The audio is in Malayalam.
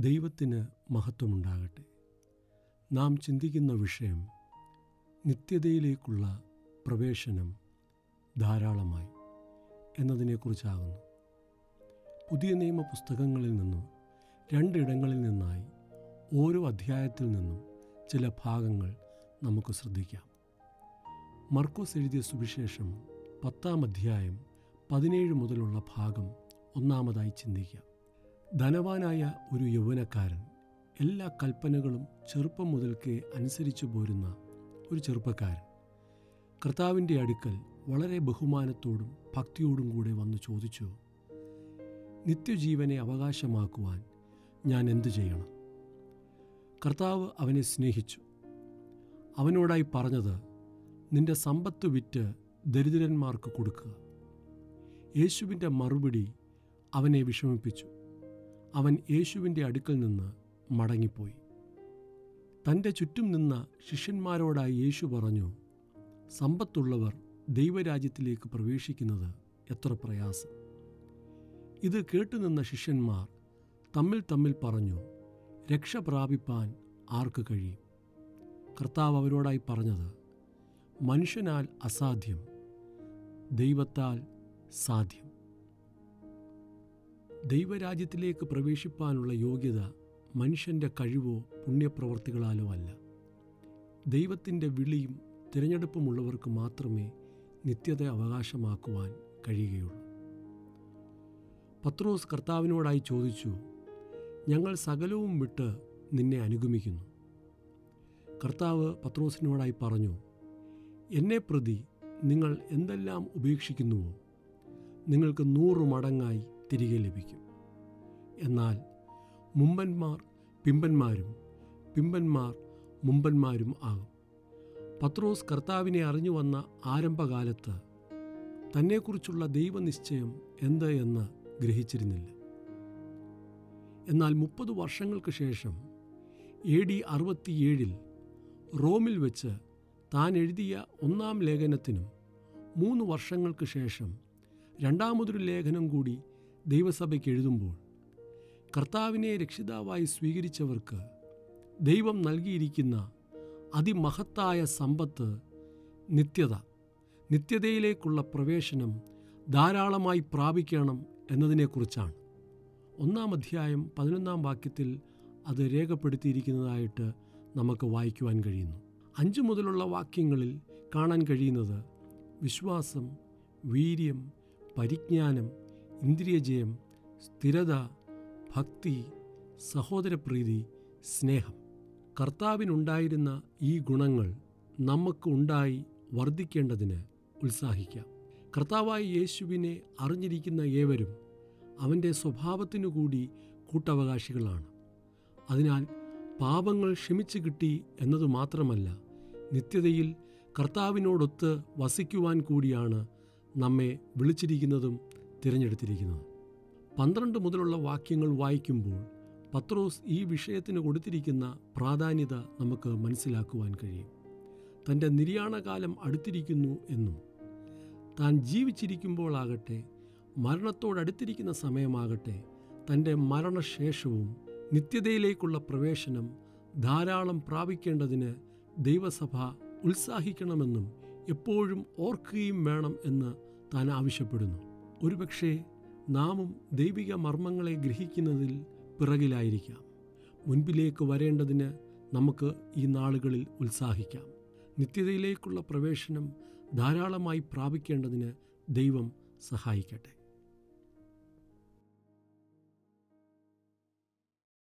ദൈവത്തിന് മഹത്വമുണ്ടാകട്ടെ. നാം ചിന്തിക്കുന്ന വിഷയം നിത്യതയിലേക്കുള്ള പ്രവേശനം ധാരാളമായി എന്നതിനെക്കുറിച്ചാകുന്നു. പുതിയ നിയമ പുസ്തകങ്ങളിൽ നിന്നും രണ്ടിടങ്ങളിൽ നിന്നായി ഓരോ അധ്യായത്തിൽ നിന്നും ചില ഭാഗങ്ങൾ നമുക്ക് ശ്രദ്ധിക്കാം. മർക്കോസ് എഴുതിയ സുവിശേഷം പത്താം അധ്യായം പതിനേഴ് മുതലുള്ള ഭാഗം ഒന്നാമതായി ചിന്തിക്കാം. ധനവാനായ ഒരു യൗവനക്കാരൻ എല്ലാ കൽപ്പനകളും ചെറുപ്പം മുതൽക്കേ അനുസരിച്ചു പോരുന്ന ഒരു ചെറുപ്പക്കാരൻ. കർത്താവിന്റെ അടുക്കൽ വളരെ ബഹുമാനത്തോടും ഭക്തിയോടും കൂടെ വന്ന് ചോദിച്ചു നിത്യജീവനെ അവകാശമാക്കുവാൻ ഞാൻ എന്തു ചെയ്യണം? കർത്താവ് അവനെ സ്നേഹിച്ചു. അവനോടായി പറഞ്ഞത് നിന്റെ സമ്പത്ത് വിറ്റ് ദരിദ്രന്മാർക്ക് കൊടുക്കുക. യേശുവിന്റെ മറുപടി അവനെ വിഷമിപ്പിച്ചു. അവൻ യേശുവിന്റെ അടുക്കൽ നിന്ന് മടങ്ങിപ്പോയി. തന്റെ ചുറ്റും നിന്ന ശിഷ്യന്മാരോടായി യേശു പറഞ്ഞു സമ്പത്തുള്ളവർ ദൈവരാജ്യത്തിലേക്ക് പ്രവേശിക്കുന്നത് എത്ര പ്രയാസം. ഇത് കേട്ടുനിന്ന ശിഷ്യന്മാർ തമ്മിൽ തമ്മിൽ പറഞ്ഞു രക്ഷ പ്രാപിപ്പാൻ ആർക്ക് കഴിയും? കർത്താവ് അവരോടായി പറഞ്ഞത് മനുഷ്യനാൽ അസാധ്യം ദൈവത്താൽ സാധ്യം. ദൈവരാജ്യത്തിലേക്ക് പ്രവേശിപ്പാനുള്ള യോഗ്യത മനുഷ്യന്റെ കഴിവോ പുണ്യപ്രവർത്തികളാലോ അല്ല. ദൈവത്തിന്റെ വിളിയും തിരഞ്ഞെടുപ്പുമുള്ളവർക്ക് മാത്രമേ നിത്യത അവകാശമാക്കുവാൻ കഴിയുകയുള്ളൂ. പത്രോസ് കർത്താവിനോടായി ചോദിച്ചു ഞങ്ങൾ സകലവും വിട്ട് നിന്നെ അനുഗമിക്കുന്നു. കർത്താവ് പത്രോസിനോടായി പറഞ്ഞു എന്നെ പ്രതി നിങ്ങൾ എന്തെല്ലാം ഉപേക്ഷിക്കുന്നുവോ? നിങ്ങൾക്ക് നൂറ് മടങ്ങായി തിരികെ ലഭിക്കും. എന്നാൽ മുമ്പന്മാർ പിമ്പന്മാരും പിമ്പന്മാർ മുമ്പന്മാരും ആകും. പത്രോസ് കർത്താവിനെ അറിഞ്ഞു വന്ന ആരംഭകാലത്ത് തന്നെക്കുറിച്ചുള്ള ദൈവനിശ്ചയം എന്ത് എന്ന് ഗ്രഹിച്ചിരുന്നില്ല. എന്നാൽ മുപ്പത് വർഷങ്ങൾക്ക് ശേഷം എ ഡി അറുപത്തിയേഴിൽ റോമിൽ വെച്ച് താൻ എഴുതിയ ഒന്നാം ലേഖനത്തിനും മൂന്ന് വർഷങ്ങൾക്ക് ശേഷം രണ്ടാമതൊരു ലേഖനം കൂടി ദൈവസഭയ്ക്ക് എഴുതുമ്പോൾ കർത്താവിനെ രക്ഷിതാവായി സ്വീകരിച്ചവർക്ക് ദൈവം നൽകിയിരിക്കുന്ന അതിമഹത്തായ സമ്പത്ത് നിത്യത നിത്യതയിലേക്കുള്ള പ്രവേശനം ധാരാളമായി പ്രാപിക്കണം എന്നതിനെക്കുറിച്ചാണ്. ഒന്നാം അധ്യായം പതിനൊന്നാം വാക്യത്തിൽ അത് രേഖപ്പെടുത്തിയിരിക്കുന്നതായിട്ട് നമുക്ക് വായിക്കുവാൻ കഴിയുന്നു. അഞ്ചു മുതലുള്ള വാക്യങ്ങളിൽ കാണാൻ കഴിയുന്നത് വിശ്വാസം വീര്യം പരിജ്ഞാനം ഇന്ദ്രിയജയം സ്ഥിരത ഭക്തി സഹോദരപ്രീതി സ്നേഹം. കർത്താവിനുണ്ടായിരുന്ന ഈ ഗുണങ്ങൾ നമുക്ക് ഉണ്ടായി വർദ്ധിക്കേണ്ടതിന് ഉത്സാഹിക്കാം. കർത്താവായ യേശുവിനെ അറിഞ്ഞിരിക്കുന്ന ഏവരും അവന്റെ സ്വഭാവത്തിനു കൂടി കൂട്ടവകാശികളാണ്. അതിനാൽ പാപങ്ങൾ ക്ഷമിച്ചു കിട്ടി എന്നതു മാത്രമല്ല നിത്യതയിൽ കർത്താവിനോടൊത്ത് വസിക്കുവാൻ കൂടിയാണ് നമ്മെ വിളിച്ചിരിക്കുന്നതും തിരഞ്ഞെടുത്തിരിക്കുന്നതും പന്ത്രണ്ട് മുതലുള്ള വാക്യങ്ങൾ വായിക്കുമ്പോൾ പത്രോസ് ഈ വിഷയത്തിന് കൊടുത്തിരിക്കുന്ന പ്രാധാന്യത നമുക്ക് മനസ്സിലാക്കുവാൻ കഴിയും. തന്റെ നിര്യാണകാലം അടുത്തിരിക്കുന്നു എന്നും താൻ ജീവിച്ചിരിക്കുമ്പോളാകട്ടെ മരണത്തോടടുത്തിരിക്കുന്ന സമയമാകട്ടെ തന്റെ മരണശേഷവും നിത്യതയിലേക്കുള്ള പ്രവേശനം ധാരാളം പ്രാപിക്കേണ്ടതിന് ദൈവസഭ ഉത്സാഹിക്കണമെന്നും എപ്പോഴും ഓർക്കുകയും വേണം എന്ന് താൻ ആവശ്യപ്പെടുന്നു. ഒരുപക്ഷെ നാമും ദൈവിക മർമ്മങ്ങളെ ഗ്രഹിക്കുന്നതിൽ പിറകിലായിരിക്കാം. മുൻപിലേക്ക് വരേണ്ടതിന് നമുക്ക് ഈ നാളുകളിൽ ഉത്സാഹിക്കാം. നിത്യതയിലേക്കുള്ള പ്രവേശനം ധാരാളമായി പ്രാപിക്കേണ്ടതിന് ദൈവം സഹായിക്കട്ടെ.